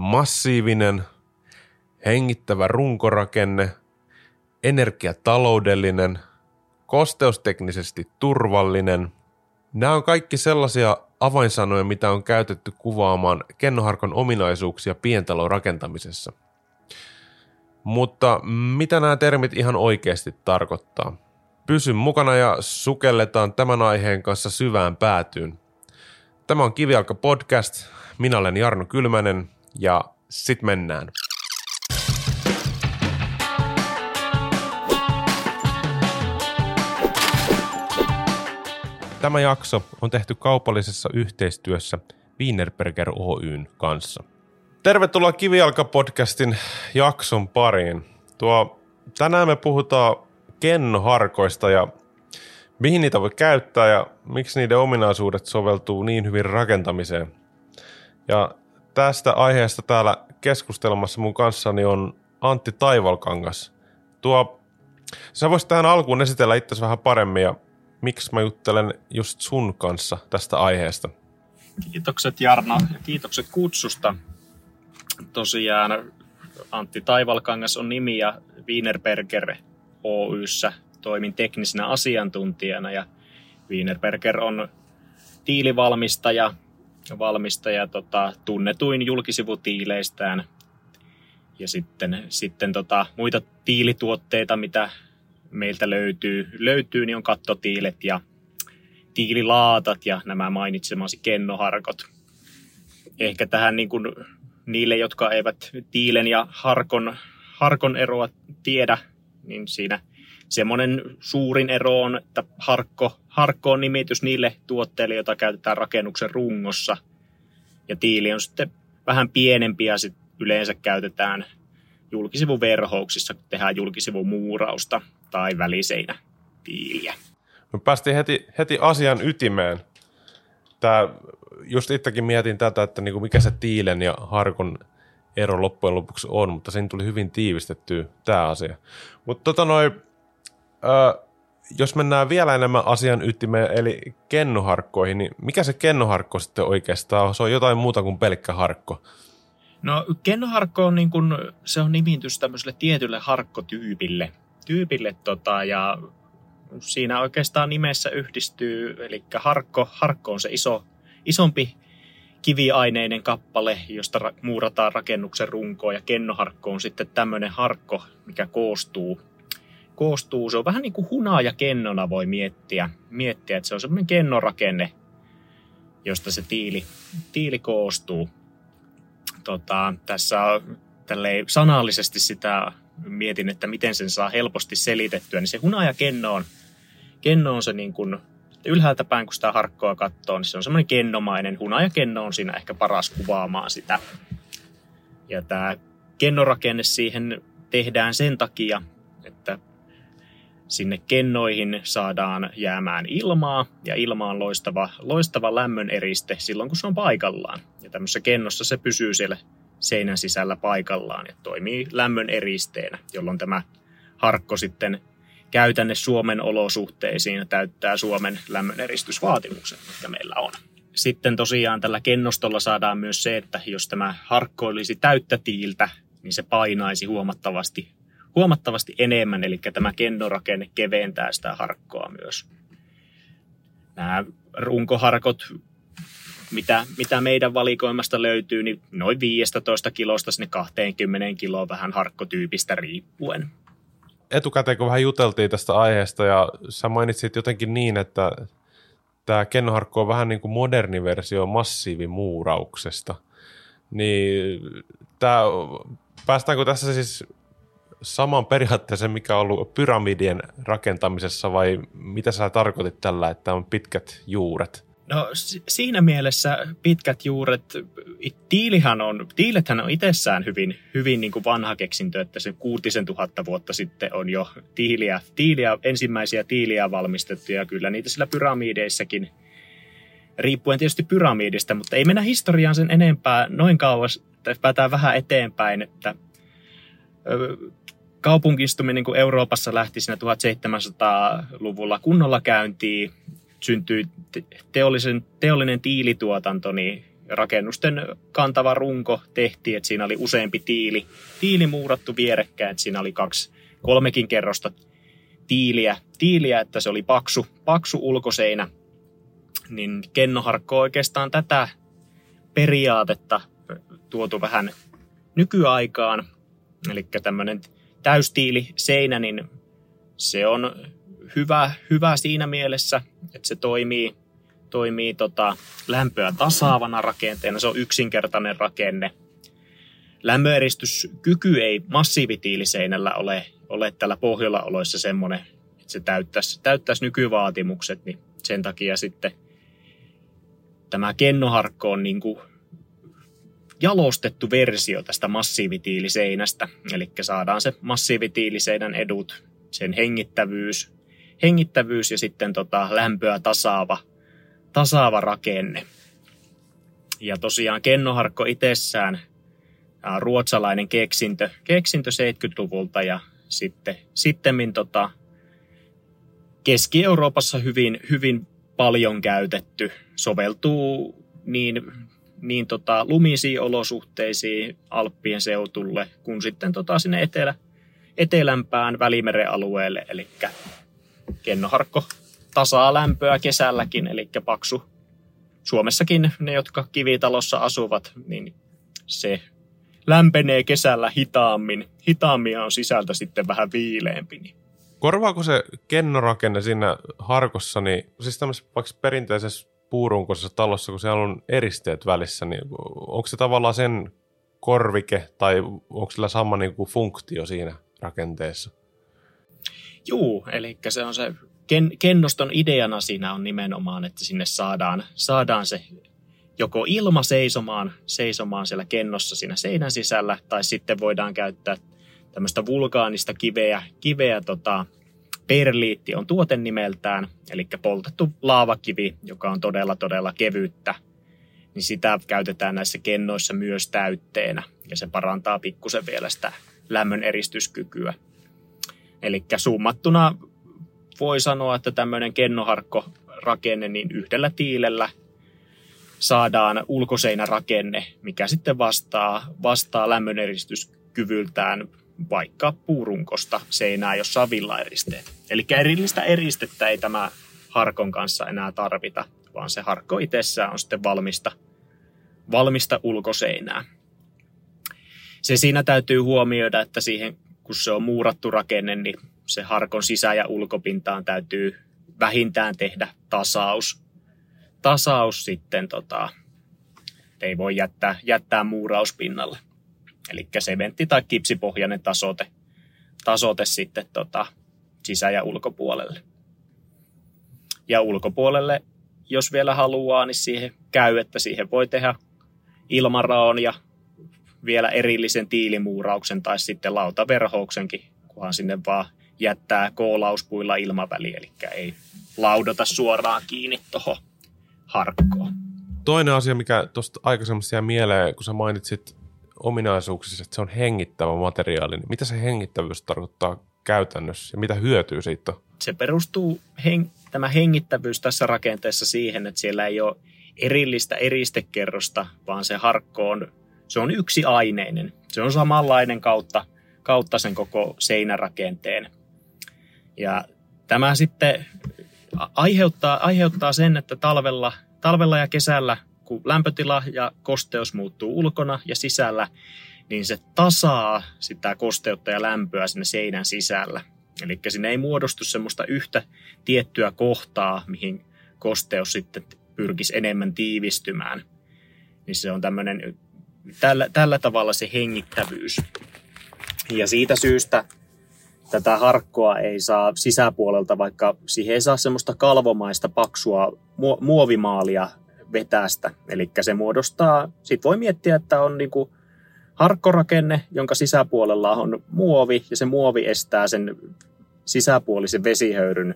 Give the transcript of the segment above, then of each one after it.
massiivinen, hengittävä runkorakenne, energiataloudellinen, kosteusteknisesti turvallinen. Nämä on kaikki sellaisia avainsanoja, mitä on käytetty kuvaamaan kennoharkon ominaisuuksia pientalon rakentamisessa. Mutta mitä nämä termit ihan oikeasti tarkoittaa? Pysy mukana ja sukelletaan tämän aiheen kanssa syvään päätyyn. Tämä on Kivialka podcast. Minä olen Jarno Kylmänen ja sit mennään. Tämä jakso on tehty kaupallisessa yhteistyössä Wienerberger Oyn kanssa. Tervetuloa Kivijalka-podcastin jakson pariin. Tuo, tänään me puhutaan kennoharkoista ja mihin niitä voi käyttää ja miksi niiden ominaisuudet soveltuu niin hyvin rakentamiseen. Ja tästä aiheesta täällä keskustelmassa mun kanssani on Antti Taivalkangas. Tuo, sä voisit tähän alkuun esitellä itse vähän paremmin ja miksi mä juttelen just sun kanssa tästä aiheesta. Kiitokset Jarno ja kiitokset kutsusta. Tosiaan Antti Taivalkangas on nimi ja Wienerberger Oyssä toimin teknisenä asiantuntijana ja Wienerberger on tiilivalmistaja, valmistaja tota, tunnetuin julkisivutiileistään ja sitten, sitten tota, muita tiilituotteita, mitä meiltä löytyy, löytyy, niin on kattotiilet ja tiililaatat ja nämä mainitsemasi kennoharkot. Ehkä tähän niin kuin niille, jotka eivät tiilen ja harkon, harkon eroa tiedä, niin siinä semmoinen suurin ero on, että harkko, harkko on nimitys niille tuotteille, joita käytetään rakennuksen rungossa. Ja tiili on sitten vähän pienempi ja sit yleensä käytetään julkisivuverhouksissa, kun tehdään julkisivumuurausta tai väliseinä tiiliä. Me päästiin heti, heti asian ytimeen. Tää, just itsekin mietin tätä, että niinku mikä se tiilen ja harkon ero loppujen lopuksi on, mutta siinä tuli hyvin tiivistettyä tämä asia. Mutta tota noin, ö, jos mennään vielä enemmän asian ytimeen, eli kennoharkkoihin, niin mikä se kennoharkko sitten oikeastaan on? Se on jotain muuta kuin pelkkä harkko. No kennoharkko on, niin kun, se on nimitys tämmöiselle tietylle harkkotyypille. Tyypille tota, ja siinä oikeastaan nimessä yhdistyy, eli harkko, harkko on se iso, isompi kiviaineinen kappale, josta muurataan rakennuksen runkoa ja kennoharkko on sitten tämmöinen harkko, mikä koostuu, koostuu. Se on vähän niin kuin hunaa ja kennona voi miettiä, miettiä että se on semmoinen kennorakenne, josta se tiili, tiili koostuu tota, tässä tälleen sanallisesti sitä mietin, että miten sen saa helposti selitettyä, niin se hunaja kenno on, kenno on se niin kuin, ylhäältä päin, kun sitä harkkoa katsoo, niin se on semmoinen kennomainen. Hunaja kenno on siinä ehkä paras kuvaamaan sitä. Ja tämä kennorakenne siihen tehdään sen takia, että sinne kennoihin saadaan jäämään ilmaa, ja ilma on loistava, loistava lämmön eriste silloin, kun se on paikallaan. Ja tämmöisessä kennossa se pysyy siellä seinän sisällä paikallaan ja toimii lämmön eristeenä, jolloin tämä harkko sitten käytänne Suomen olosuhteisiin täyttää Suomen lämmöneristysvaatimukset, mitkä meillä on. Sitten tosiaan tällä kennostolla saadaan myös se, että jos tämä harkko olisi täyttä tiiltä, niin se painaisi huomattavasti huomattavasti enemmän, eli tämä kennorakenne keventää sitä harkkoa myös. Nämä runkoharkot, mitä, mitä meidän valikoimasta löytyy, niin noin 15 kilosta sinne 20 kiloa vähän harkkotyypistä riippuen. Etukäteen kun vähän juteltiin tästä aiheesta ja sä mainitsit jotenkin niin, että tämä kennoharkko on vähän niin kuin moderni versio massiivimuurauksesta. Niin tämä, päästäänkö tässä siis saman periaatteeseen, mikä on ollut pyramidien rakentamisessa vai mitä sä tarkoitit tällä, että on pitkät juuret? No siinä mielessä pitkät juuret, tiilihän on, tiilethän on itsessään hyvin, hyvin niin kuin vanha keksintö, että se kuutisen tuhatta vuotta sitten on jo tiiliä, tiiliä, ensimmäisiä tiiliä valmistettu ja kyllä niitä sillä pyramideissakin, riippuen tietysti pyramidista, mutta ei mennä historiaan sen enempää noin kauas, päätään vähän eteenpäin, että kaupunkistuminen niin Euroopassa lähti siinä 1700-luvulla kunnolla käyntiin, syntyi teollisen, teollinen tiilituotanto, niin rakennusten kantava runko tehtiin, että siinä oli useampi tiili, tiili muurattu vierekkäin, että siinä oli kaksi, kolmekin kerrosta tiiliä, tiiliä, että se oli paksu, paksu ulkoseinä. Niin kennoharkko oikeastaan tätä periaatetta tuotu vähän nykyaikaan. Eli tämmöinen täystiili seinä, niin se on hyvä, hyvä siinä mielessä, että se toimii, toimii tota, lämpöä tasaavana rakenteena. Se on yksinkertainen rakenne. Lämmöeristyskyky ei massiivitiiliseinällä ole, ole tällä pohjalla oloissa semmoinen, että se täyttäisi, täyttäisi nykyvaatimukset, niin sen takia sitten tämä kennoharkko on niin kuin jalostettu versio tästä massiivitiiliseinästä. Eli saadaan se massiivitiiliseinän edut, sen hengittävyys, hengittävyys ja sitten tota lämpöä tasaava, tasaava rakenne. Ja tosiaan kennoharkko itsessään ruotsalainen keksintö, keksintö 70-luvulta ja sitten sittemmin tota, Keski-Euroopassa hyvin, hyvin paljon käytetty. Soveltuu niin, niin tota, lumisiin olosuhteisiin Alppien seutulle, kun sitten tota, sinne etelä, etelämpään Välimeren alueelle, eli kennoharkko tasaa lämpöä kesälläkin, eli paksu. Suomessakin ne, jotka kivitalossa asuvat, niin se lämpenee kesällä hitaammin. Hitaammin on sisältä sitten vähän viileempi. Niin. Korvaako se kennorakenne siinä harkossa, niin siis tämmöisessä vaikka perinteisessä puurunkoisessa talossa, kun siellä on eristeet välissä, niin onko se tavallaan sen korvike tai onko sillä sama niin kuin funktio siinä rakenteessa? Juu, eli se on se ken, kennoston ideana siinä on nimenomaan, että sinne saadaan, saadaan se joko ilma seisomaan, seisomaan siellä kennossa siinä seinän sisällä, tai sitten voidaan käyttää tämmöistä vulkaanista kiveä, kiveä tota, perliitti on tuoten nimeltään, eli poltettu laavakivi, joka on todella todella kevyttä, niin sitä käytetään näissä kennoissa myös täytteenä, ja se parantaa pikkusen vielä sitä lämmön eristyskykyä. Eli summattuna voi sanoa, että tämmöinen kennoharkko rakenne, niin yhdellä tiilellä saadaan ulkoseinärakenne, mikä sitten vastaa, vastaa lämmöneristyskyvyltään vaikka puurunkosta seinää, jossa on villaeristeet. Eli erillistä eristettä ei tämä harkon kanssa enää tarvita, vaan se harkko itsessään on sitten valmista, valmista ulkoseinää. Se siinä täytyy huomioida, että siihen kun se on muurattu rakenne, niin se harkon sisä- ja ulkopintaan täytyy vähintään tehdä tasaus. Tasaus sitten, tota, ei voi jättää, jättää muurauspinnalle. Eli sementti- tai kipsipohjainen tasote, tasote sitten tota, sisä- ja ulkopuolelle. Ja ulkopuolelle, jos vielä haluaa, niin siihen käy, että siihen voi tehdä ilmaraon ja vielä erillisen tiilimuurauksen tai sitten lautaverhouksenkin, kunhan sinne vaan jättää koolauspuilla ilmaväli, eli ei laudota suoraan kiinni tuohon harkkoon. Toinen asia, mikä tuosta aikaisemmassa jäi mieleen, kun sä mainitsit ominaisuuksissa, että se on hengittävä materiaali, niin mitä se hengittävyys tarkoittaa käytännössä ja mitä hyötyy siitä? Se perustuu heng- tämä hengittävyys tässä rakenteessa siihen, että siellä ei ole erillistä eristekerrosta, vaan se harkko on se on yksi aineinen. Se on samanlainen kautta, kautta sen koko seinärakenteen. Ja tämä sitten aiheuttaa, aiheuttaa sen, että talvella, talvella ja kesällä, kun lämpötila ja kosteus muuttuu ulkona ja sisällä, niin se tasaa sitä kosteutta ja lämpöä sinne seinän sisällä. Eli sinne ei muodostu semmoista yhtä tiettyä kohtaa, mihin kosteus sitten pyrkisi enemmän tiivistymään. Niin se on tämmöinen tällä, tällä tavalla se hengittävyys. Ja siitä syystä tätä harkkoa ei saa sisäpuolelta, vaikka siihen ei saa semmoista kalvomaista paksua muovimaalia vetästä. Eli se muodostaa, sit voi miettiä, että on niinku harkkorakenne, jonka sisäpuolella on muovi, ja se muovi estää sen sisäpuolisen vesihöyryn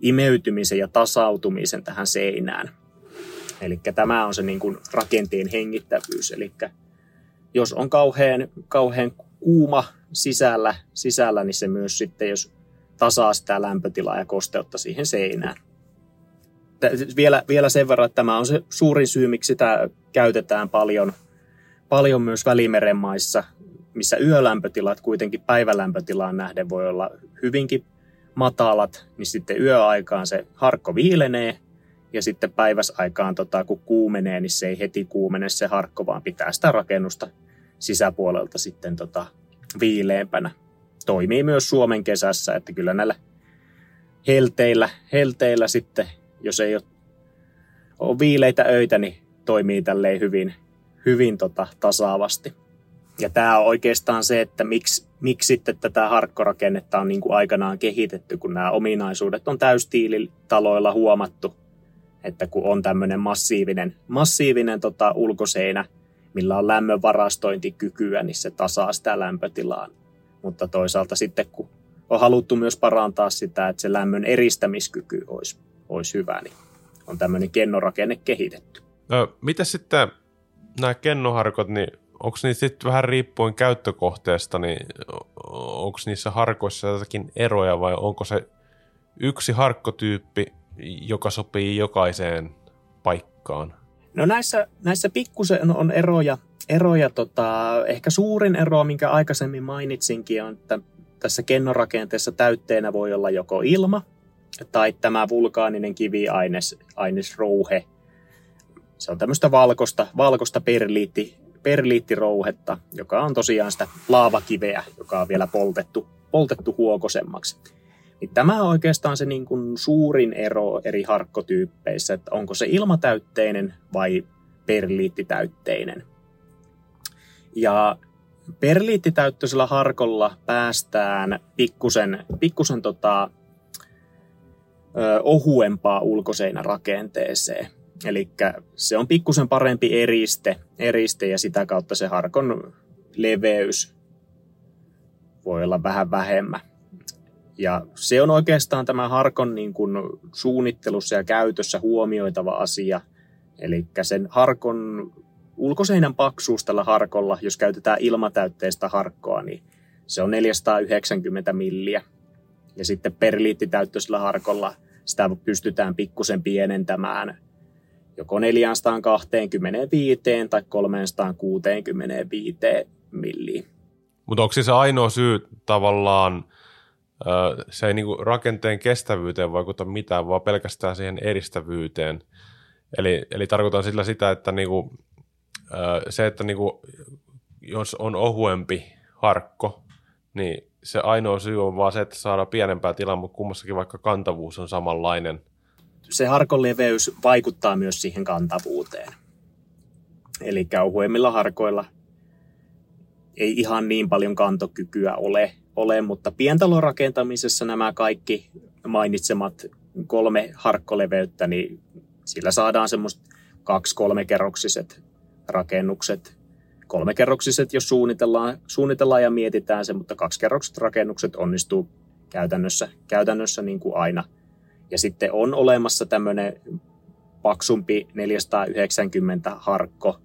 imeytymisen ja tasautumisen tähän seinään. Eli tämä on se niin kuin rakenteen hengittävyys. Eli jos on kauhean, kauhean kuuma sisällä, sisällä, niin se myös sitten, jos tasaa sitä lämpötilaa ja kosteutta siihen seinään. Vielä, vielä sen verran, että tämä on se suurin syy, miksi sitä käytetään paljon, paljon myös Välimeren maissa, missä yölämpötilat kuitenkin päivälämpötilaan nähden voi olla hyvinkin matalat, niin sitten yöaikaan se harkko viilenee ja sitten päiväsaikaan, tota, kun kuumenee, niin se ei heti kuumene se harkko, vaan pitää sitä rakennusta sisäpuolelta sitten tota, viileämpänä. Toimii myös Suomen kesässä, että kyllä näillä helteillä, helteillä sitten, jos ei ole, ole viileitä öitä, niin toimii tälleen hyvin, hyvin tota, tasaavasti. Ja tämä on oikeastaan se, että miksi, miksi sitten tätä harkkorakennetta on niin kuin aikanaan kehitetty, kun nämä ominaisuudet on täystiilitaloilla huomattu, että kun on tämmöinen massiivinen, massiivinen tota, ulkoseinä, millä on lämmön varastointikykyä, niin se tasaa sitä lämpötilaa. Mutta toisaalta sitten, kun on haluttu myös parantaa sitä, että se lämmön eristämiskyky olisi, olisi hyvä, niin on tämmöinen kennorakenne kehitetty. No, mitä sitten nämä kennoharkot, niin onko niitä sitten vähän riippuen käyttökohteesta, niin onko niissä harkoissa jotakin eroja vai onko se yksi harkkotyyppi, joka sopii jokaiseen paikkaan? No näissä, näissä pikkusen on eroja. eroja tota, ehkä suurin ero, minkä aikaisemmin mainitsinkin, on, että tässä kennorakenteessa täytteenä voi olla joko ilma tai tämä vulkaaninen kiviaines. Se on tämmöistä valkoista, valkoista perliitti, perliittirouhetta, joka on tosiaan sitä laavakiveä, joka on vielä poltettu, poltettu huokosemmaksi. Niin tämä on oikeastaan se niin kuin suurin ero eri harkkotyyppeissä, että onko se ilmatäytteinen vai perliittitäytteinen. Ja perliittitäyttöisellä harkolla päästään pikkusen, pikkusen tota, ohuempaa ulkoseinärakenteeseen. Eli se on pikkusen parempi eriste, eriste ja sitä kautta se harkon leveys voi olla vähän vähemmän. Ja se on oikeastaan tämä harkon niin kuin suunnittelussa ja käytössä huomioitava asia. Eli sen harkon ulkoseinän paksuus tällä harkolla, jos käytetään ilmatäytteistä harkkoa, niin se on 490 milliä. Ja sitten perliittitäyttöisellä harkolla sitä pystytään pikkusen pienentämään joko 425 tai 365 milliä. Mutta onko se ainoa syy tavallaan, se ei niinku rakenteen kestävyyteen vaikuta mitään, vaan pelkästään siihen eristävyyteen. Eli, eli tarkoitan sillä sitä, että niinku, se, että niinku, jos on ohuempi harkko, niin se ainoa syy on vaan se, että saadaan pienempää tilaa, mutta kummassakin vaikka kantavuus on samanlainen. Se harkon leveys vaikuttaa myös siihen kantavuuteen. Eli ohuemmilla harkoilla ei ihan niin paljon kantokykyä ole, ole mutta pientalorakentamisessa nämä kaikki mainitsemat kolme harkkoleveyttä, niin sillä saadaan semmoista kaksi-kolme kerroksiset rakennukset. Kolmekerroksiset, jos suunnitellaan, suunnitellaan ja mietitään se, mutta kaksikerrokset rakennukset onnistuu käytännössä, käytännössä niin kuin aina. Ja sitten on olemassa tämmöinen paksumpi 490 harkko,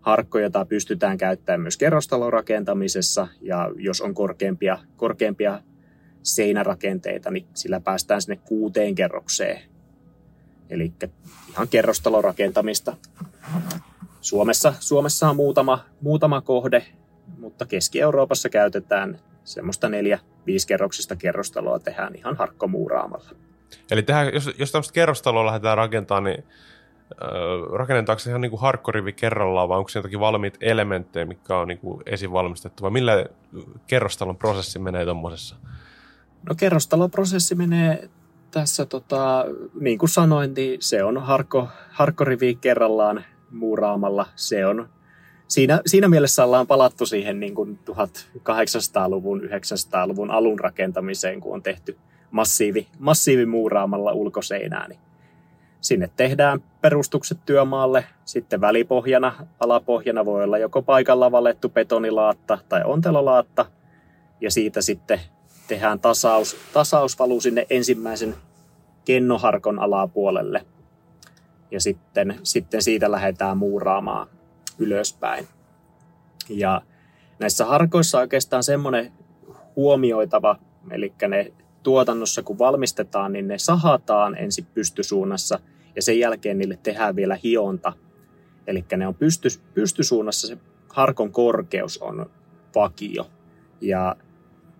harkko, jota pystytään käyttämään myös kerrostalorakentamisessa. Ja jos on korkeampia, korkeampia seinärakenteita, niin sillä päästään sinne kuuteen kerrokseen. Eli ihan kerrostalorakentamista. Suomessa, Suomessa on muutama, muutama kohde, mutta Keski-Euroopassa käytetään semmoista neljä, viisikerroksista kerrostaloa tehdään ihan harkkomuuraamalla. Eli tehdään, jos, jos tämmöistä kerrostaloa lähdetään rakentamaan, niin äh, rakennetaanko se ihan niin kuin harkkorivi kerrallaan vai onko se jotakin valmiit elementtejä, mikä on niin kuin esivalmistettu vai millä kerrostalon prosessi menee tuommoisessa? No kerrostaloprosessi menee tässä, tota, niin kuin sanoin, niin se on harkko, harkkorivi kerrallaan muuraamalla. Se on, siinä, siinä mielessä ollaan palattu siihen niin kuin 1800-luvun, 900-luvun alun rakentamiseen, kun on tehty massiivi, massiivi muuraamalla ulkoseinää. Niin sinne tehdään perustukset työmaalle, sitten välipohjana, alapohjana voi olla joko paikalla valettu betonilaatta tai ontelolaatta, ja siitä sitten tehdään tasaus, tasaus valuu sinne ensimmäisen kennoharkon alapuolelle – ja sitten, sitten siitä lähdetään muuraamaan ylöspäin. Ja näissä harkoissa oikeastaan semmoinen huomioitava, eli ne tuotannossa kun valmistetaan, niin ne sahataan ensin pystysuunnassa ja sen jälkeen niille tehdään vielä hionta. Eli ne on pysty, pystysuunnassa se harkon korkeus on vakio. Ja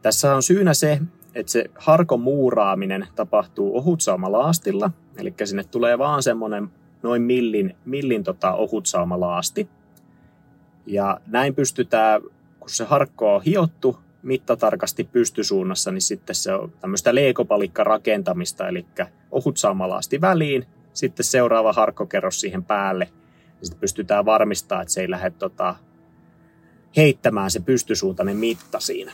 tässä on syynä se, että se harkon muuraaminen tapahtuu ohutsaumalaastilla, eli sinne tulee vaan semmoinen noin millin, millin tota ohutsaumalaasti. Ja näin pystytään, kun se harkko on hiottu mittatarkasti pystysuunnassa, niin sitten se on tämmöistä leekopalikka-rakentamista, eli ohutsaumalaasti väliin, sitten seuraava harkkokerros siihen päälle. Ja sitten pystytään varmistamaan, että se ei lähde tota, heittämään se pystysuuntainen mitta siinä.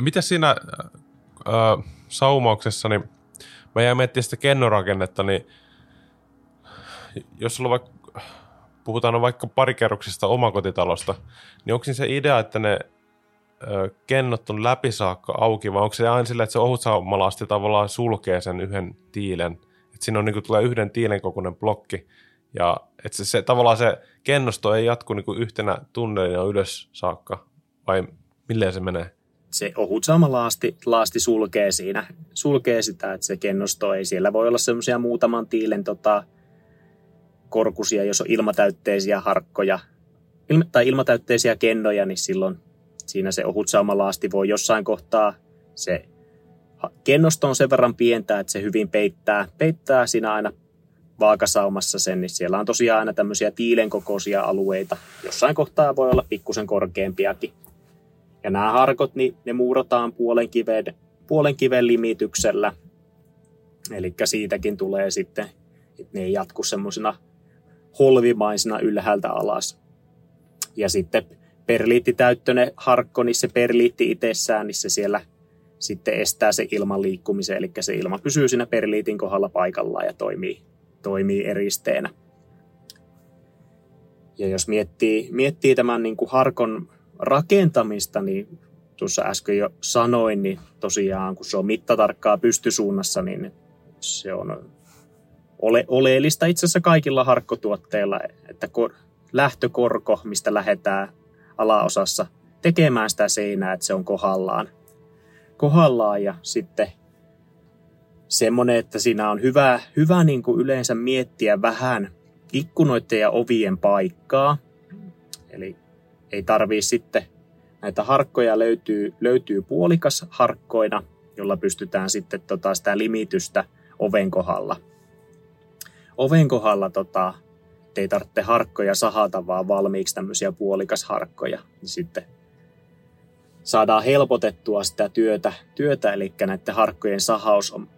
Mitä siinä äh, saumauksessa, niin mä jäin miettimään sitä kennorakennetta, niin jos sulla vaikka, puhutaan vaikka parikerroksista omakotitalosta, niin onko se idea, että ne ö, kennot on läpi saakka auki, vai onko se aina sillä, että se ohutsaumalasti tavallaan sulkee sen yhden tiilen, että siinä on niin kuin, tulee yhden tiilen kokoinen blokki, ja että se, se, tavallaan se kennosto ei jatku niin kuin yhtenä tunnelina ylös saakka, vai millä se menee? se ohut sama laasti, laasti sulkee siinä, sulkee sitä, että se kennosto ei. Siellä voi olla semmoisia muutaman tiilen tota, korkusia, jos on ilmatäytteisiä harkkoja ilma, tai ilmatäytteisiä kennoja, niin silloin siinä se ohut laasti voi jossain kohtaa se kennosto on sen verran pientä, että se hyvin peittää, peittää siinä aina vaakasaumassa sen, niin siellä on tosiaan aina tämmöisiä tiilen kokoisia alueita. Jossain kohtaa voi olla pikkusen korkeampiakin. Ja nämä harkot, niin ne muurataan puolen kiven, puolen kiven limityksellä. Eli siitäkin tulee sitten, että ne ei jatku semmoisena holvimaisena ylhäältä alas. Ja sitten perliittitäyttöinen harkko, niin se perliitti itsessään, niin se siellä sitten estää se ilman liikkumisen, eli se ilma pysyy siinä perliitin kohdalla paikallaan ja toimii, toimii eristeenä. Ja jos miettii, miettii tämän niin kuin harkon rakentamista, niin tuossa äsken jo sanoin, niin tosiaan kun se on mittatarkkaa pystysuunnassa, niin se on ole, oleellista itse asiassa kaikilla harkkotuotteilla, että kor, lähtökorko, mistä lähdetään alaosassa tekemään sitä seinää, että se on kohdallaan. kohdallaan ja sitten semmoinen, että siinä on hyvä, hyvä niin kuin yleensä miettiä vähän ikkunoiden ja ovien paikkaa. Eli ei tarvii sitten, näitä harkkoja löytyy, löytyy puolikas harkkoina, jolla pystytään sitten tota sitä limitystä oven kohdalla. Oven kohdalla tota, ei tarvitse harkkoja sahata, vaan valmiiksi tämmöisiä puolikasharkkoja. Niin sitten saadaan helpotettua sitä työtä, työtä eli näiden harkkojen sahaus on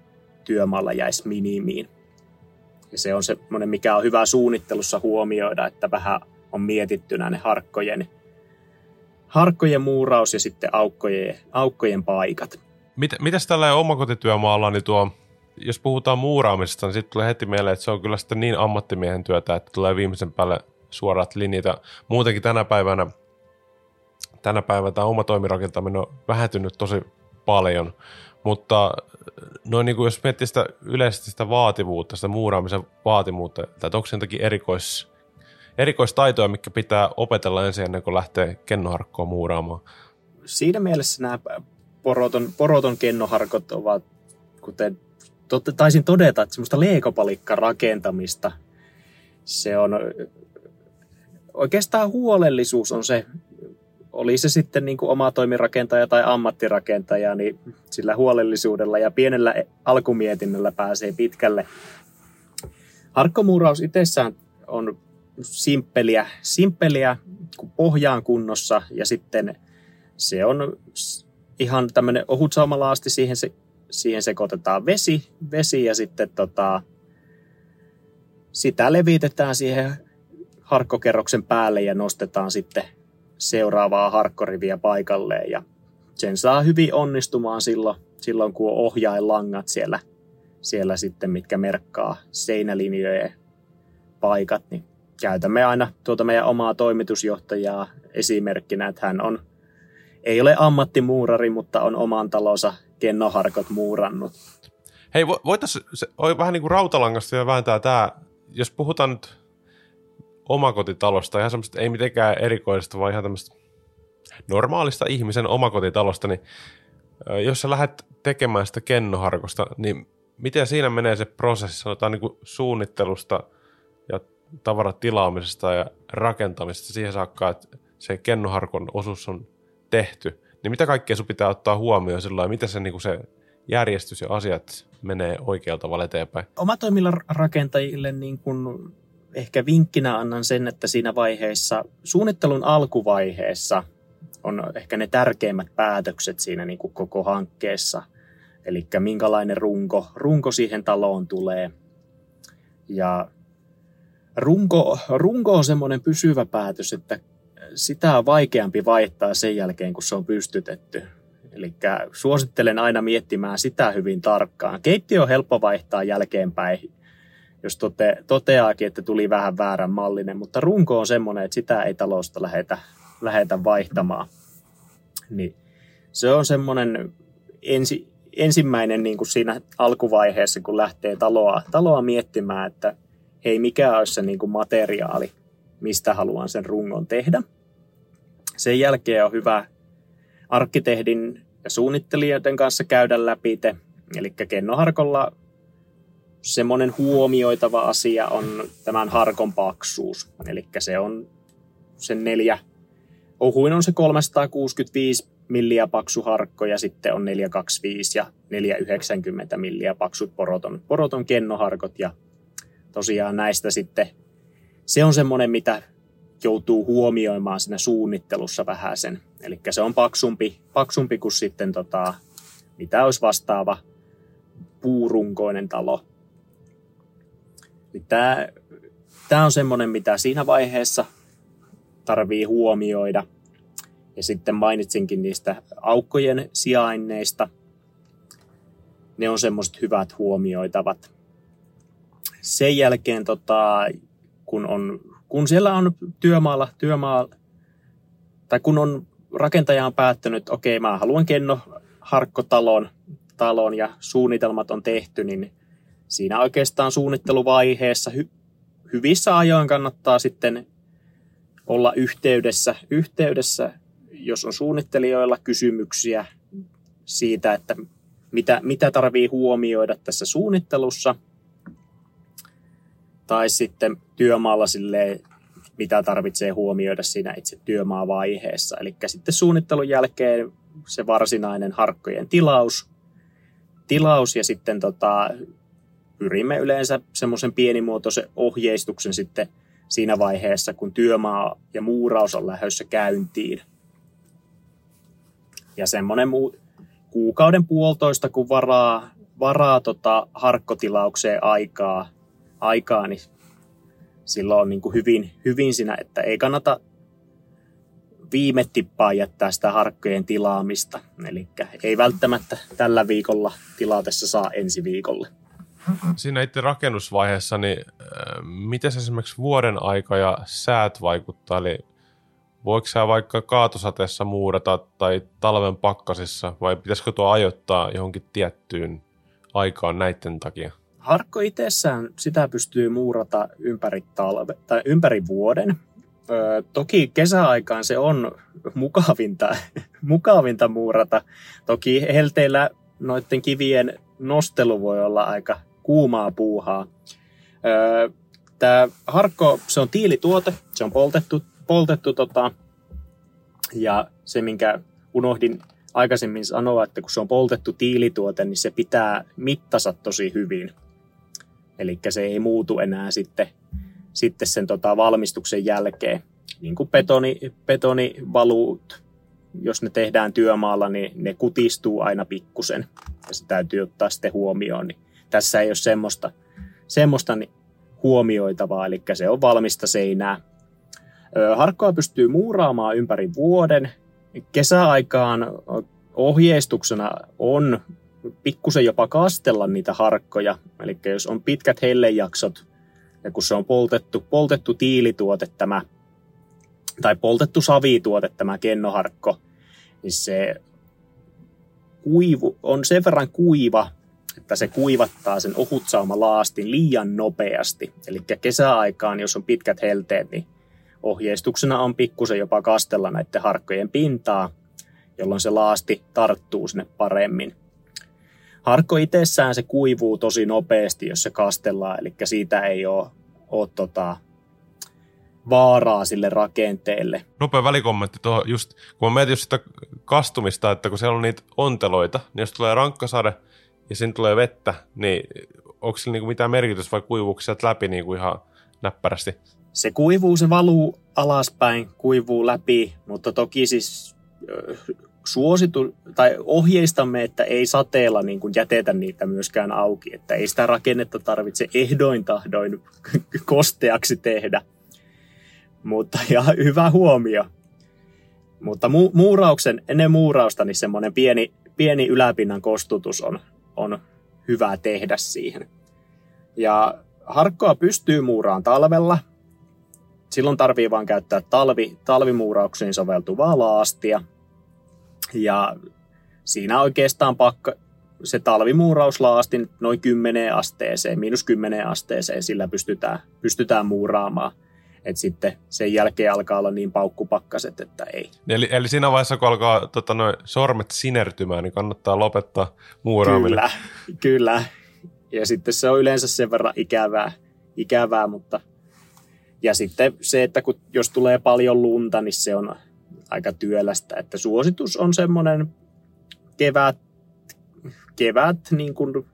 työmaalla jäisi minimiin. Ja se on semmoinen, mikä on hyvä suunnittelussa huomioida, että vähän on mietittynä ne harkkojen harkkojen muuraus ja sitten aukkojen, aukkojen paikat. Mit, mitäs tällä omakotityömaalla, niin tuo, jos puhutaan muuraamisesta, niin sitten tulee heti mieleen, että se on kyllä sitten niin ammattimiehen työtä, että tulee viimeisen päälle suorat linjat. Muutenkin tänä päivänä, tänä päivänä tämä oma toimirakentaminen on vähentynyt tosi paljon, mutta noin niin kuin jos miettii sitä yleisesti sitä vaativuutta, sitä muuraamisen vaativuutta, että onko se jotakin erikois, erikoistaitoja, mikä pitää opetella ensin ennen kuin lähtee kennoharkkoa muuraamaan? Siinä mielessä nämä poroton, poroton kennoharkot ovat, kuten taisin todeta, että semmoista leekopalikka rakentamista. Se on oikeastaan huolellisuus on se, oli se sitten niin kuin oma toimirakentaja tai ammattirakentaja, niin sillä huolellisuudella ja pienellä alkumietinnöllä pääsee pitkälle. Harkkomuuraus itsessään on simppeliä, simppeliä pohjaan kunnossa ja sitten se on ihan tämmöinen ohut saumalaasti, siihen, se, siihen sekoitetaan vesi, vesi ja sitten tota, sitä levitetään siihen harkkokerroksen päälle ja nostetaan sitten seuraavaa harkkoriviä paikalleen ja sen saa hyvin onnistumaan silloin, silloin kun on ohjainlangat siellä, siellä sitten, mitkä merkkaa seinälinjojen paikat, niin käytämme aina tuota meidän omaa toimitusjohtajaa esimerkkinä, että hän on, ei ole ammattimuurari, mutta on oman talonsa kennoharkot muurannut. Hei, voitaisiin vähän niin kuin rautalangasta ja vääntää tämä, jos puhutaan nyt omakotitalosta, ihan semmoista ei mitenkään erikoista, vaan ihan tämmöistä normaalista ihmisen omakotitalosta, niin jos sä lähdet tekemään sitä kennoharkosta, niin miten siinä menee se prosessi, sanotaan niin kuin suunnittelusta ja tavaratilaamisesta ja rakentamisesta siihen saakka, että se kennoharkon osuus on tehty, niin mitä kaikkea sun pitää ottaa huomioon silloin, miten se, niin kuin se järjestys ja asiat menee oikealta tavalla eteenpäin? Omatoimilla rakentajille niin kuin ehkä vinkkinä annan sen, että siinä vaiheessa, suunnittelun alkuvaiheessa on ehkä ne tärkeimmät päätökset siinä niin kuin koko hankkeessa. Eli minkälainen runko, runko siihen taloon tulee. Ja runko, runko on semmoinen pysyvä päätös, että sitä on vaikeampi vaihtaa sen jälkeen, kun se on pystytetty. Eli suosittelen aina miettimään sitä hyvin tarkkaan. Keittiö on helppo vaihtaa jälkeenpäin, jos tote, toteaakin, että tuli vähän väärän mallinen, mutta runko on semmoinen, että sitä ei talosta lähetä, lähetä vaihtamaan. Niin se on semmoinen ensi, ensimmäinen niin kuin siinä alkuvaiheessa, kun lähtee taloa, taloa miettimään, että hei, mikä olisi se niin kuin materiaali, mistä haluan sen rungon tehdä. Sen jälkeen on hyvä arkkitehdin ja suunnittelijoiden kanssa käydä läpi te. Eli kennoharkolla semmoinen huomioitava asia on tämän harkon paksuus. Eli se on sen neljä, ohuin on se 365 milliä paksu harkko ja sitten on 425 ja 490 milliä paksut poroton, poroton kennoharkot ja tosiaan näistä sitten se on semmoinen, mitä joutuu huomioimaan siinä suunnittelussa vähän sen. Eli se on paksumpi, paksumpi kuin sitten tota, mitä olisi vastaava puurunkoinen talo. Tämä, tämä on semmoinen, mitä siinä vaiheessa tarvii huomioida. Ja sitten mainitsinkin niistä aukkojen sijainneista. Ne on semmoiset hyvät huomioitavat. Sen jälkeen, tota, kun on kun siellä on työmaalla, työmaalla tai kun on rakentaja on päättänyt, että okei, mä haluan kenno harkkotalon talon ja suunnitelmat on tehty, niin siinä oikeastaan suunnitteluvaiheessa hy, hyvissä ajoin kannattaa sitten olla yhteydessä, yhteydessä, jos on suunnittelijoilla kysymyksiä siitä, että mitä, mitä tarvii huomioida tässä suunnittelussa – tai sitten työmaalla silleen, mitä tarvitsee huomioida siinä itse työmaavaiheessa. Eli sitten suunnittelun jälkeen se varsinainen harkkojen tilaus, tilaus ja sitten tota, pyrimme yleensä semmoisen pienimuotoisen ohjeistuksen sitten siinä vaiheessa, kun työmaa ja muuraus on lähdössä käyntiin. Ja semmoinen muu, kuukauden puolitoista, kun varaa, varaa tota harkkotilaukseen aikaa, aikaa, niin silloin on niin kuin hyvin, hyvin siinä, että ei kannata viime tippaa jättää sitä harkkojen tilaamista. Eli ei välttämättä tällä viikolla tilatessa saa ensi viikolle. Siinä itse rakennusvaiheessa, niin äh, miten esimerkiksi vuoden aika ja säät vaikuttaa? Eli voiko sä vaikka kaatosateessa muurata tai talven pakkasissa vai pitäisikö tuo ajoittaa johonkin tiettyyn aikaan näiden takia? Harkko itsessään sitä pystyy muurata ympäri, talve, tai ympäri vuoden. Ö, toki kesäaikaan se on mukavinta, mukavinta muurata. Toki helteillä noiden kivien nostelu voi olla aika kuumaa puuhaa. Tämä harkko, se on tiilituote, se on poltettu, poltettu tota, ja se, minkä unohdin aikaisemmin sanoa, että kun se on poltettu tiilituote, niin se pitää mittansa tosi hyvin. Eli se ei muutu enää sitten, sitten sen tota valmistuksen jälkeen. Niin kuin betoni, betonivaluut, jos ne tehdään työmaalla, niin ne kutistuu aina pikkusen. Ja se täytyy ottaa sitten huomioon. Niin tässä ei ole semmoista, semmoista niin huomioitavaa, eli se on valmista seinää. Harkkoa pystyy muuraamaan ympäri vuoden. Kesäaikaan ohjeistuksena on pikkusen jopa kastella niitä harkkoja. Eli jos on pitkät hellejaksot ja kun se on poltettu, poltettu tiilituote tämä, tai poltettu savituote tämä kennoharkko, niin se kuivu, on sen verran kuiva, että se kuivattaa sen ohutsauma laastin liian nopeasti. Eli kesäaikaan, jos on pitkät helteet, niin ohjeistuksena on pikkusen jopa kastella näiden harkkojen pintaa, jolloin se laasti tarttuu sinne paremmin. Harkko itsessään se kuivuu tosi nopeasti, jos se kastellaan, eli siitä ei ole, ole tota, vaaraa sille rakenteelle. Nopea välikommentti tuohon just, kun mä mietin just sitä kastumista, että kun siellä on niitä onteloita, niin jos tulee rankkasade ja siinä tulee vettä, niin onko sillä niinku mitään merkitystä vai kuivuuko sieltä läpi niinku ihan näppärästi? Se kuivuu, se valuu alaspäin, kuivuu läpi, mutta toki siis suositu, tai ohjeistamme, että ei sateella niin kuin jätetä niitä myöskään auki, että ei sitä rakennetta tarvitse ehdoin tahdoin kosteaksi tehdä. Mutta ja hyvä huomio. Mutta mu- muurauksen, ennen muurausta niin semmoinen pieni, pieni yläpinnan kostutus on, on hyvä tehdä siihen. Ja harkkoa pystyy muuraan talvella. Silloin tarvii vaan käyttää talvi, talvimuurauksiin soveltuvaa laastia. Ja siinä oikeastaan pakka, se talvimuurauslaasti noin 10 asteeseen, miinus 10 asteeseen, sillä pystytään, pystytään muuraamaan – että sitten sen jälkeen alkaa olla niin paukkupakkaset, että ei. Eli, eli siinä vaiheessa, kun alkaa tota, noin sormet sinertymään, niin kannattaa lopettaa muuraaminen. Kyllä, kyllä. Ja sitten se on yleensä sen verran ikävää, ikävää mutta ja sitten se, että kun, jos tulee paljon lunta, niin se on aika työlästä. Että suositus on semmoinen kevät, kevät niin kuin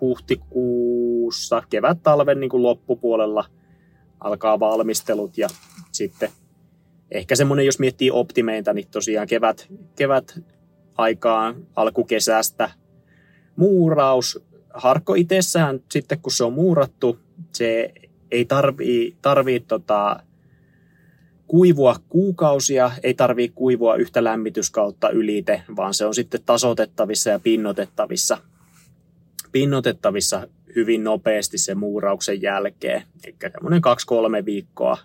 huhtikuussa, kevät talven niin kuin loppupuolella – alkaa valmistelut ja sitten ehkä semmoinen, jos miettii optimeita, niin tosiaan kevät, kevät aikaan alkukesästä muuraus. Harkko itsessään sitten, kun se on muurattu, se ei tarvii, tarvii tota, kuivua kuukausia, ei tarvii kuivua yhtä lämmityskautta ylite, vaan se on sitten tasotettavissa ja pinnotettavissa, pinnotettavissa hyvin nopeasti sen muurauksen jälkeen. Eli semmoinen kaksi-kolme viikkoa.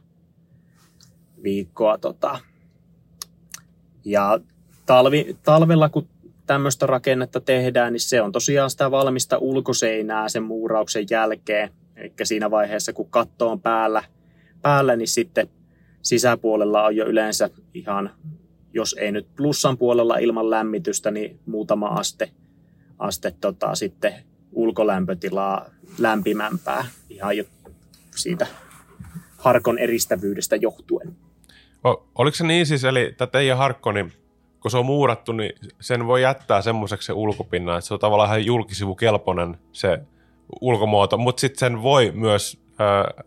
viikkoa tota. Ja talvi, talvella, kun tämmöistä rakennetta tehdään, niin se on tosiaan sitä valmista ulkoseinää sen muurauksen jälkeen. Eli siinä vaiheessa, kun katto on päällä, päällä, niin sitten sisäpuolella on jo yleensä ihan, jos ei nyt plussan puolella ilman lämmitystä, niin muutama aste, aste tota, sitten ulkolämpötilaa lämpimämpää ihan jo siitä harkon eristävyydestä johtuen. O, oliko se niin siis, eli tämä teidän harkko, niin kun se on muurattu, niin sen voi jättää semmoiseksi se ulkopinna, että se on tavallaan ihan julkisivukelpoinen se ulkomuoto, mutta sitten sen voi myös ö,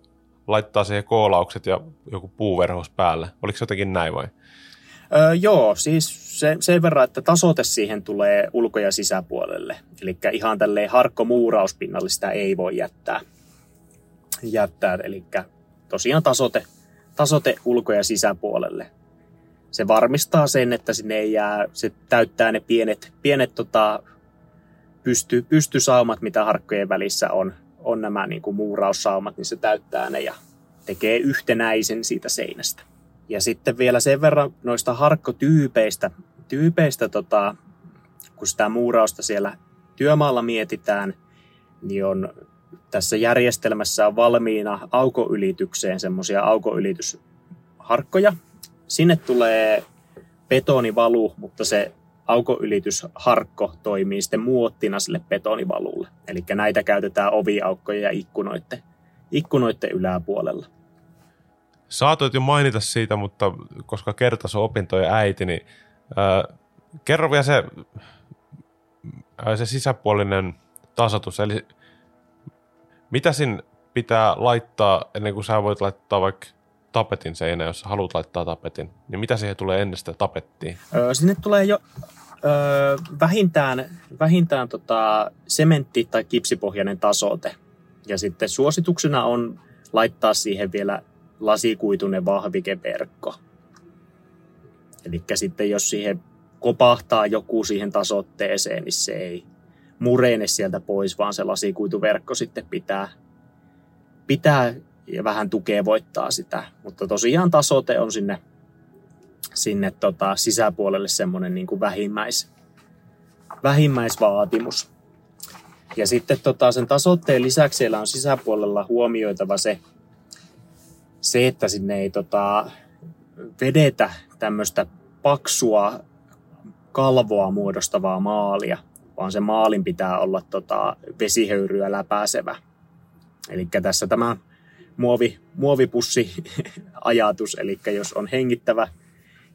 laittaa siihen koolaukset ja joku puuverhos päälle. Oliko se jotenkin näin vai? Öö, joo, siis se, sen verran, että tasote siihen tulee ulko- ja sisäpuolelle. Eli ihan tälleen harkko muurauspinnalle sitä ei voi jättää. jättää. Eli tosiaan tasote, tasote ulko- ja sisäpuolelle. Se varmistaa sen, että sinne ei jää, se täyttää ne pienet, pienet tota, pysty, pystysaumat, mitä harkkojen välissä on, on nämä niin kuin muuraussaumat, niin se täyttää ne ja tekee yhtenäisen siitä seinästä. Ja sitten vielä sen verran noista harkkotyypeistä, tyypeistä, tota, kun sitä muurausta siellä työmaalla mietitään, niin on tässä järjestelmässä on valmiina aukoylitykseen semmoisia aukoylitysharkkoja. Sinne tulee betonivalu, mutta se aukoylitysharkko toimii sitten muottina sille betonivalulle. Eli näitä käytetään oviaukkojen ja ikkunoiden, ikkunoiden yläpuolella. Saatoit jo mainita siitä, mutta koska kertas on opintojen äiti, niin äh, kerro vielä se, äh, se sisäpuolinen tasotus. Eli mitä siinä pitää laittaa ennen kuin sä voit laittaa vaikka tapetin seinä, jos haluat laittaa tapetin, niin mitä siihen tulee ennen sitä tapettiin? Öö, sinne tulee jo öö, vähintään, vähintään tota sementti- tai kipsipohjainen tasote. Ja sitten suosituksena on laittaa siihen vielä lasikuitunen vahvikeverkko. Eli sitten jos siihen kopahtaa joku siihen tasotteeseen, niin se ei murene sieltä pois, vaan se lasikuituverkko sitten pitää, pitää ja vähän tukea voittaa sitä. Mutta tosiaan tasote on sinne, sinne tota sisäpuolelle semmoinen niin kuin vähimmäis, vähimmäisvaatimus. Ja sitten tota sen tasotteen lisäksi siellä on sisäpuolella huomioitava se, se, että sinne ei tota, vedetä tämmöistä paksua kalvoa muodostavaa maalia, vaan se maalin pitää olla tota, vesihöyryä läpääsevä. Eli tässä tämä muovi, muovipussi-ajatus, eli jos on hengittävä,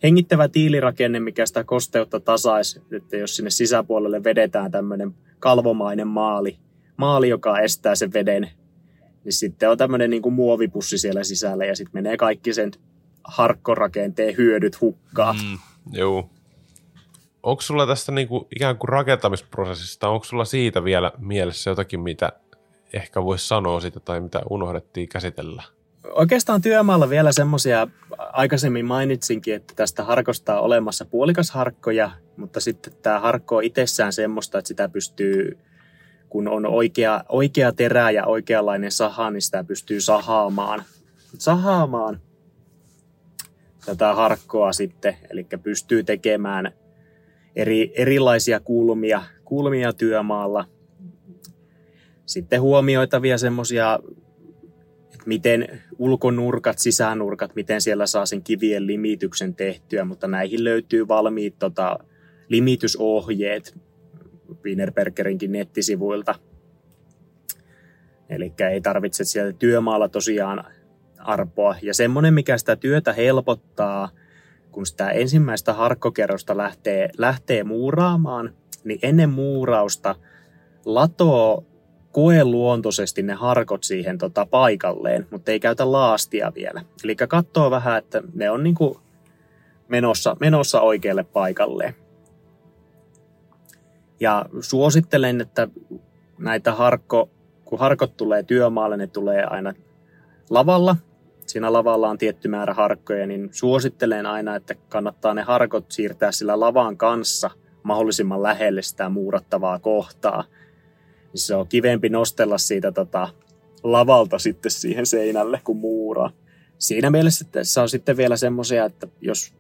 hengittävä tiilirakenne, mikä sitä kosteutta tasaisi, että jos sinne sisäpuolelle vedetään tämmöinen kalvomainen maali, maali, joka estää sen veden, niin sitten on tämmöinen niin kuin muovipussi siellä sisällä ja sitten menee kaikki sen harkkorakenteen hyödyt hukkaan. Mm, joo. Onko sulla tästä niin kuin ikään kuin rakentamisprosessista, onko sulla siitä vielä mielessä jotakin, mitä ehkä voisi sanoa sitä tai mitä unohdettiin käsitellä? Oikeastaan työmaalla vielä semmoisia, aikaisemmin mainitsinkin, että tästä harkosta on olemassa puolikas harkkoja, mutta sitten tämä harkko on itsessään semmoista, että sitä pystyy, kun on oikea, oikea terä ja oikeanlainen saha, niin sitä pystyy sahaamaan, sahaamaan tätä harkkoa sitten, eli pystyy tekemään eri, erilaisia kulmia, kulmia työmaalla. Sitten huomioitavia semmoisia, että miten ulkonurkat, sisänurkat, miten siellä saa sen kivien limityksen tehtyä, mutta näihin löytyy valmiit tota, limitysohjeet Wienerbergerinkin nettisivuilta. Eli ei tarvitse sieltä työmaalla tosiaan arpoa. Ja semmoinen, mikä sitä työtä helpottaa, kun sitä ensimmäistä harkkokerrosta lähtee, lähtee muuraamaan, niin ennen muurausta latoo koeluontoisesti ne harkot siihen tota paikalleen, mutta ei käytä laastia vielä. Eli katsoo vähän, että ne on niinku menossa, menossa oikealle paikalleen. Ja suosittelen, että näitä harkko, kun harkot tulee työmaalle, ne tulee aina lavalla. Siinä lavalla on tietty määrä harkkoja, niin suosittelen aina, että kannattaa ne harkot siirtää sillä lavan kanssa mahdollisimman lähelle sitä muurattavaa kohtaa. Se on kivempi nostella siitä tota, lavalta sitten siihen seinälle, kun muuraa. Siinä mielessä että se on sitten vielä semmoisia, että jos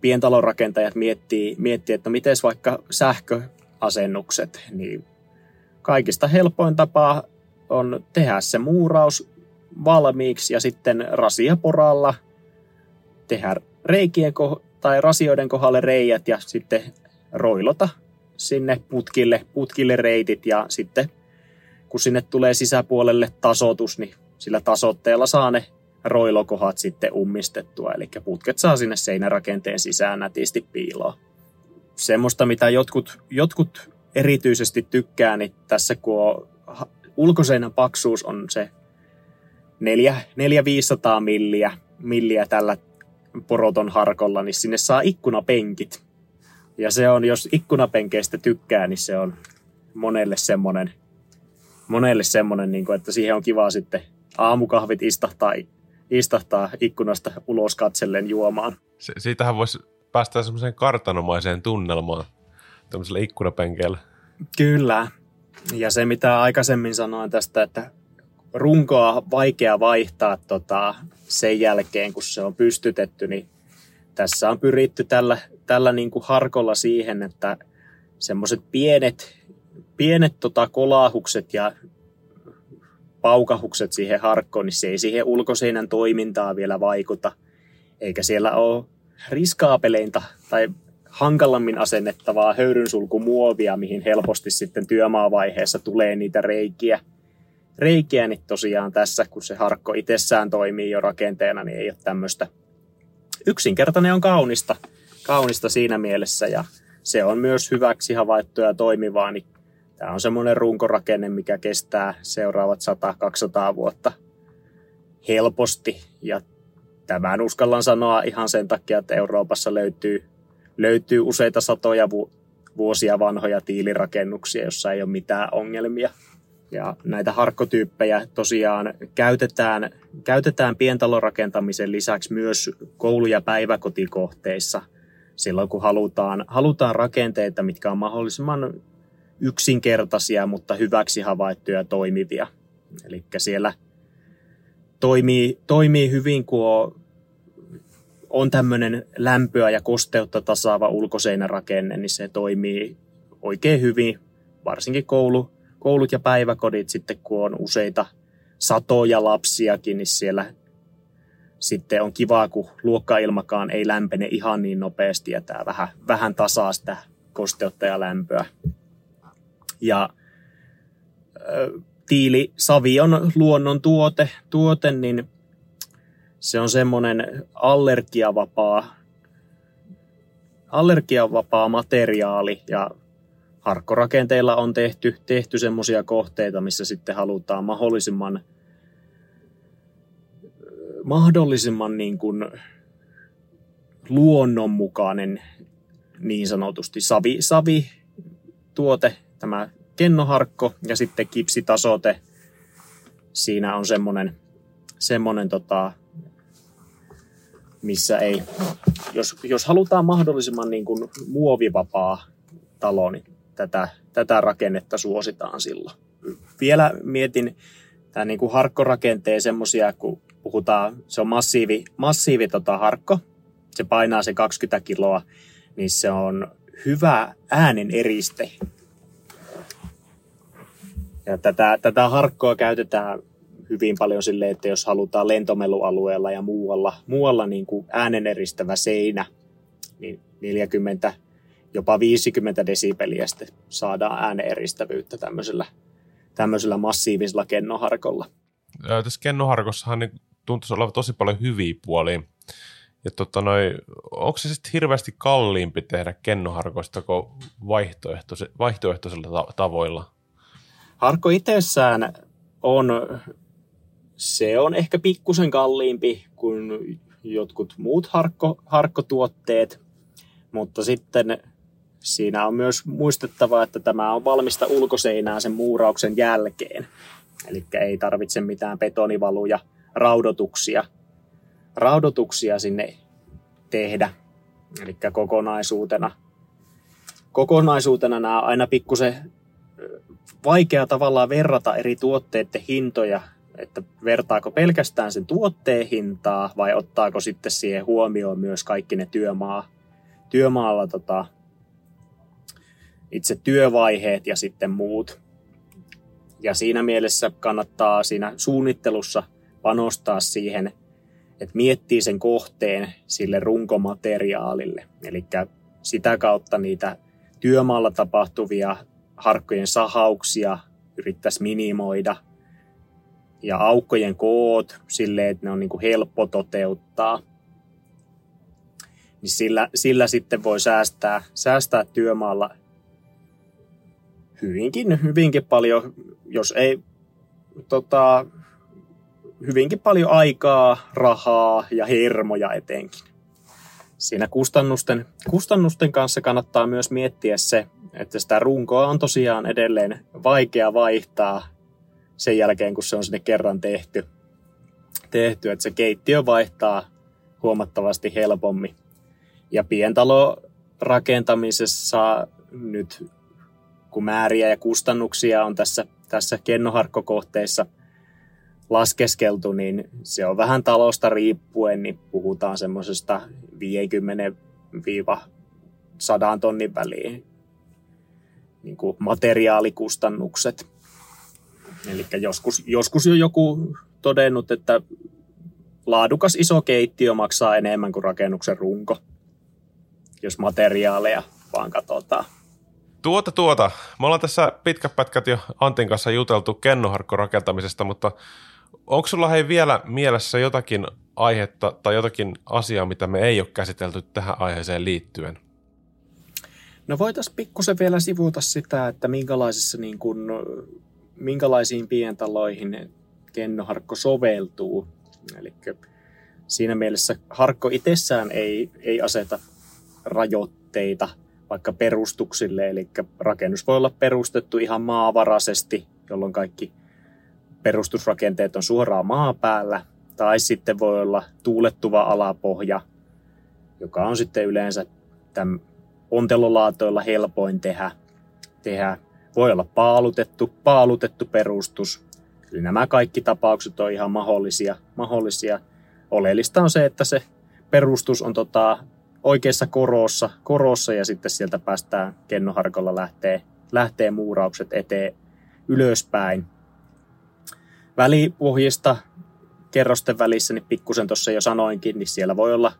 pientalonrakentajat miettii, miettii, että miten vaikka sähköasennukset, niin kaikista helpoin tapa on tehdä se muuraus valmiiksi ja sitten rasiaporalla tehdä reikien ko- tai rasioiden kohdalle reijät ja sitten roilota sinne putkille, putkille reitit ja sitten kun sinne tulee sisäpuolelle tasotus, niin sillä tasotteella saa ne roilokohat sitten ummistettua, eli putket saa sinne seinärakenteen sisään nätisti piiloon. Semmoista, mitä jotkut, jotkut erityisesti tykkää, niin tässä kun on, ulkoseinän paksuus on se 400-500 milliä, milliä tällä poroton harkolla, niin sinne saa ikkunapenkit. Ja se on, jos ikkunapenkeistä tykkää, niin se on monelle semmoinen, monelle semmoinen, niin kuin, että siihen on kiva sitten aamukahvit istahtaa, istahtaa ikkunasta ulos katsellen juomaan. Se, siitähän voisi päästä semmoiseen kartanomaiseen tunnelmaan tämmöisellä ikkunapenkeillä. Kyllä. Ja se, mitä aikaisemmin sanoin tästä, että runkoa vaikea vaihtaa tota, sen jälkeen, kun se on pystytetty, niin tässä on pyritty tällä, tällä niin kuin harkolla siihen, että semmoiset pienet, pienet tota kolahukset ja paukahukset siihen harkkoon, niin se ei siihen ulkoseinän toimintaa vielä vaikuta. Eikä siellä ole riskaapeleinta tai hankalammin asennettavaa höyrynsulkumuovia, mihin helposti sitten työmaavaiheessa tulee niitä reikiä – reikiä, niin tosiaan tässä, kun se harkko itsessään toimii jo rakenteena, niin ei ole tämmöistä. Yksinkertainen on kaunista, kaunista siinä mielessä ja se on myös hyväksi havaittua ja toimivaa, niin tämä on semmoinen runkorakenne, mikä kestää seuraavat 100-200 vuotta helposti ja tämän uskallan sanoa ihan sen takia, että Euroopassa löytyy, löytyy useita satoja vuosia vanhoja tiilirakennuksia, jossa ei ole mitään ongelmia. Ja näitä harkkotyyppejä tosiaan käytetään, käytetään pientalorakentamisen lisäksi myös koulu- ja päiväkotikohteissa silloin, kun halutaan, halutaan rakenteita, mitkä on mahdollisimman yksinkertaisia, mutta hyväksi havaittuja ja toimivia. Eli siellä toimii, toimii hyvin, kun on, on tämmöinen lämpöä ja kosteutta tasaava ulkoseinärakenne, niin se toimii oikein hyvin, varsinkin koulu, koulut ja päiväkodit sitten, kun on useita satoja lapsiakin, niin siellä sitten on kivaa, kun luokkailmakaan ei lämpene ihan niin nopeasti ja tämä vähän, vähän tasaa sitä kosteutta ja lämpöä. Ja tiili, savi on luonnon tuote, tuote, niin se on semmoinen allergiavapaa, allergiavapaa materiaali ja harkkorakenteilla on tehty, tehty semmoisia kohteita, missä sitten halutaan mahdollisimman, mahdollisimman niin kuin luonnonmukainen niin sanotusti savi, savi tuote, tämä kennoharkko ja sitten kipsitasote. Siinä on semmoinen, semmoinen tota, missä ei, jos, jos halutaan mahdollisimman niin kuin muovivapaa talo, niin tätä, tätä rakennetta suositaan silloin. Vielä mietin tämän niin kuin harkkorakenteen semmoisia, kun puhutaan, se on massiivi, massiivi tota harkko, se painaa se 20 kiloa, niin se on hyvä äänen eriste. Ja tätä, tätä harkkoa käytetään hyvin paljon silleen, että jos halutaan lentomelualueella ja muualla, muualla niin kuin ääneneristävä seinä, niin 40, jopa 50 desibeliä sitten saadaan ääneneristävyyttä tämmöisellä, tämmöisellä massiivisella kennoharkolla. Tässä kennoharkossahan niin tuntuisi olevan tosi paljon hyviä puolia. Ja tota noi, onko se sitten hirveästi kalliimpi tehdä kennoharkoista kuin vaihtoehtoisilla tavoilla? Harkko itsessään on se on ehkä pikkusen kalliimpi kuin jotkut muut harkko, harkkotuotteet, mutta sitten siinä on myös muistettava, että tämä on valmista ulkoseinää sen muurauksen jälkeen. Eli ei tarvitse mitään betonivaluja, raudotuksia, raudotuksia sinne tehdä. Eli kokonaisuutena, kokonaisuutena nämä on aina pikkusen vaikea tavallaan verrata eri tuotteiden hintoja että vertaako pelkästään sen tuotteen hintaa vai ottaako sitten siihen huomioon myös kaikki ne työmaa, työmaalla tota, itse työvaiheet ja sitten muut. Ja siinä mielessä kannattaa siinä suunnittelussa panostaa siihen, että miettii sen kohteen sille runkomateriaalille. Eli sitä kautta niitä työmaalla tapahtuvia harkkojen sahauksia yrittäisi minimoida – ja aukkojen koot silleen, että ne on niin kuin helppo toteuttaa. Niin sillä, sillä sitten voi säästää, säästää työmaalla hyvinkin, hyvinkin paljon, jos ei tota, hyvinkin paljon aikaa, rahaa ja hermoja etenkin. Siinä kustannusten, kustannusten kanssa kannattaa myös miettiä se, että sitä runkoa on tosiaan edelleen vaikea vaihtaa sen jälkeen, kun se on sinne kerran tehty. tehty että se keittiö vaihtaa huomattavasti helpommin. Ja pientalo rakentamisessa nyt, kun määriä ja kustannuksia on tässä, tässä kennoharkkokohteissa laskeskeltu, niin se on vähän talosta riippuen, niin puhutaan semmoisesta 50-100 tonnin väliin niin kuin materiaalikustannukset. Eli joskus, joskus jo joku todennut, että laadukas iso keittiö maksaa enemmän kuin rakennuksen runko, jos materiaaleja vaan katsotaan. Tuota tuota. Me ollaan tässä pitkät pätkät jo Antin kanssa juteltu kennoharkkorakentamisesta, mutta onko sulla hei vielä mielessä jotakin aihetta tai jotakin asiaa, mitä me ei ole käsitelty tähän aiheeseen liittyen? No voitaisiin pikkusen vielä sivuta sitä, että minkälaisissa niin kun minkälaisiin pientaloihin kennoharkko soveltuu. Eli siinä mielessä harkko itsessään ei, ei aseta rajoitteita vaikka perustuksille, eli rakennus voi olla perustettu ihan maavaraisesti, jolloin kaikki perustusrakenteet on suoraan maapäällä, tai sitten voi olla tuulettuva alapohja, joka on sitten yleensä tämän ontelolaatoilla helpoin tehdä, tehdä voi olla paalutettu, paalutettu perustus. Eli nämä kaikki tapaukset on ihan mahdollisia. mahdollisia. Oleellista on se, että se perustus on tota, oikeassa korossa, korossa ja sitten sieltä päästään kennoharkolla lähtee, lähtee muuraukset eteen ylöspäin. Välipohjista kerrosten välissä, niin pikkusen tuossa jo sanoinkin, niin siellä voi olla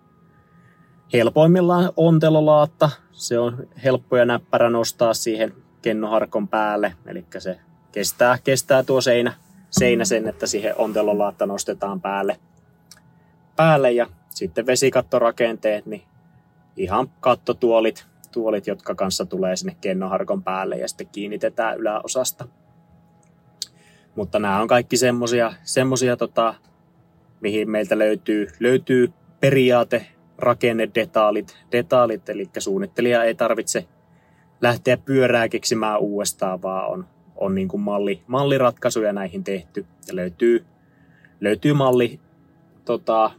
helpoimmillaan ontelolaatta. Se on helppo ja näppärä nostaa siihen kennoharkon päälle, eli se kestää, kestää tuo seinä, seinä sen, että siihen ontelolaatta nostetaan päälle, päälle ja sitten vesikattorakenteet, niin ihan kattotuolit, tuolit, jotka kanssa tulee sinne kennoharkon päälle ja sitten kiinnitetään yläosasta. Mutta nämä on kaikki semmosia, semmosia tota, mihin meiltä löytyy, löytyy periaate, rakenne, detaalit, detaalit, eli suunnittelija ei tarvitse lähteä pyörää keksimään uudestaan, vaan on, on niin kuin malli, malliratkaisuja näihin tehty. Ja löytyy, löytyy malli tota,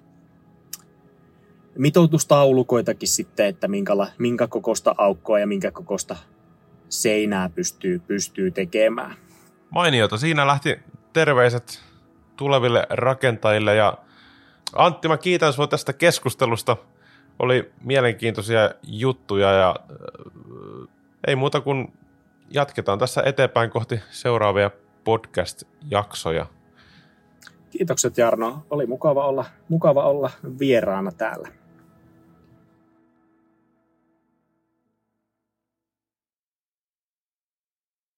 mitoitustaulukoitakin sitten, että minkä, minkä kokosta aukkoa ja minkä kokosta seinää pystyy, pystyy tekemään. Mainiota. Siinä lähti terveiset tuleville rakentajille ja Antti, mä kiitän sinua tästä keskustelusta. Oli mielenkiintoisia juttuja ja äh, ei muuta kuin jatketaan tässä eteenpäin kohti seuraavia podcast-jaksoja. Kiitokset Jarno. Oli mukava olla, mukava olla vieraana täällä.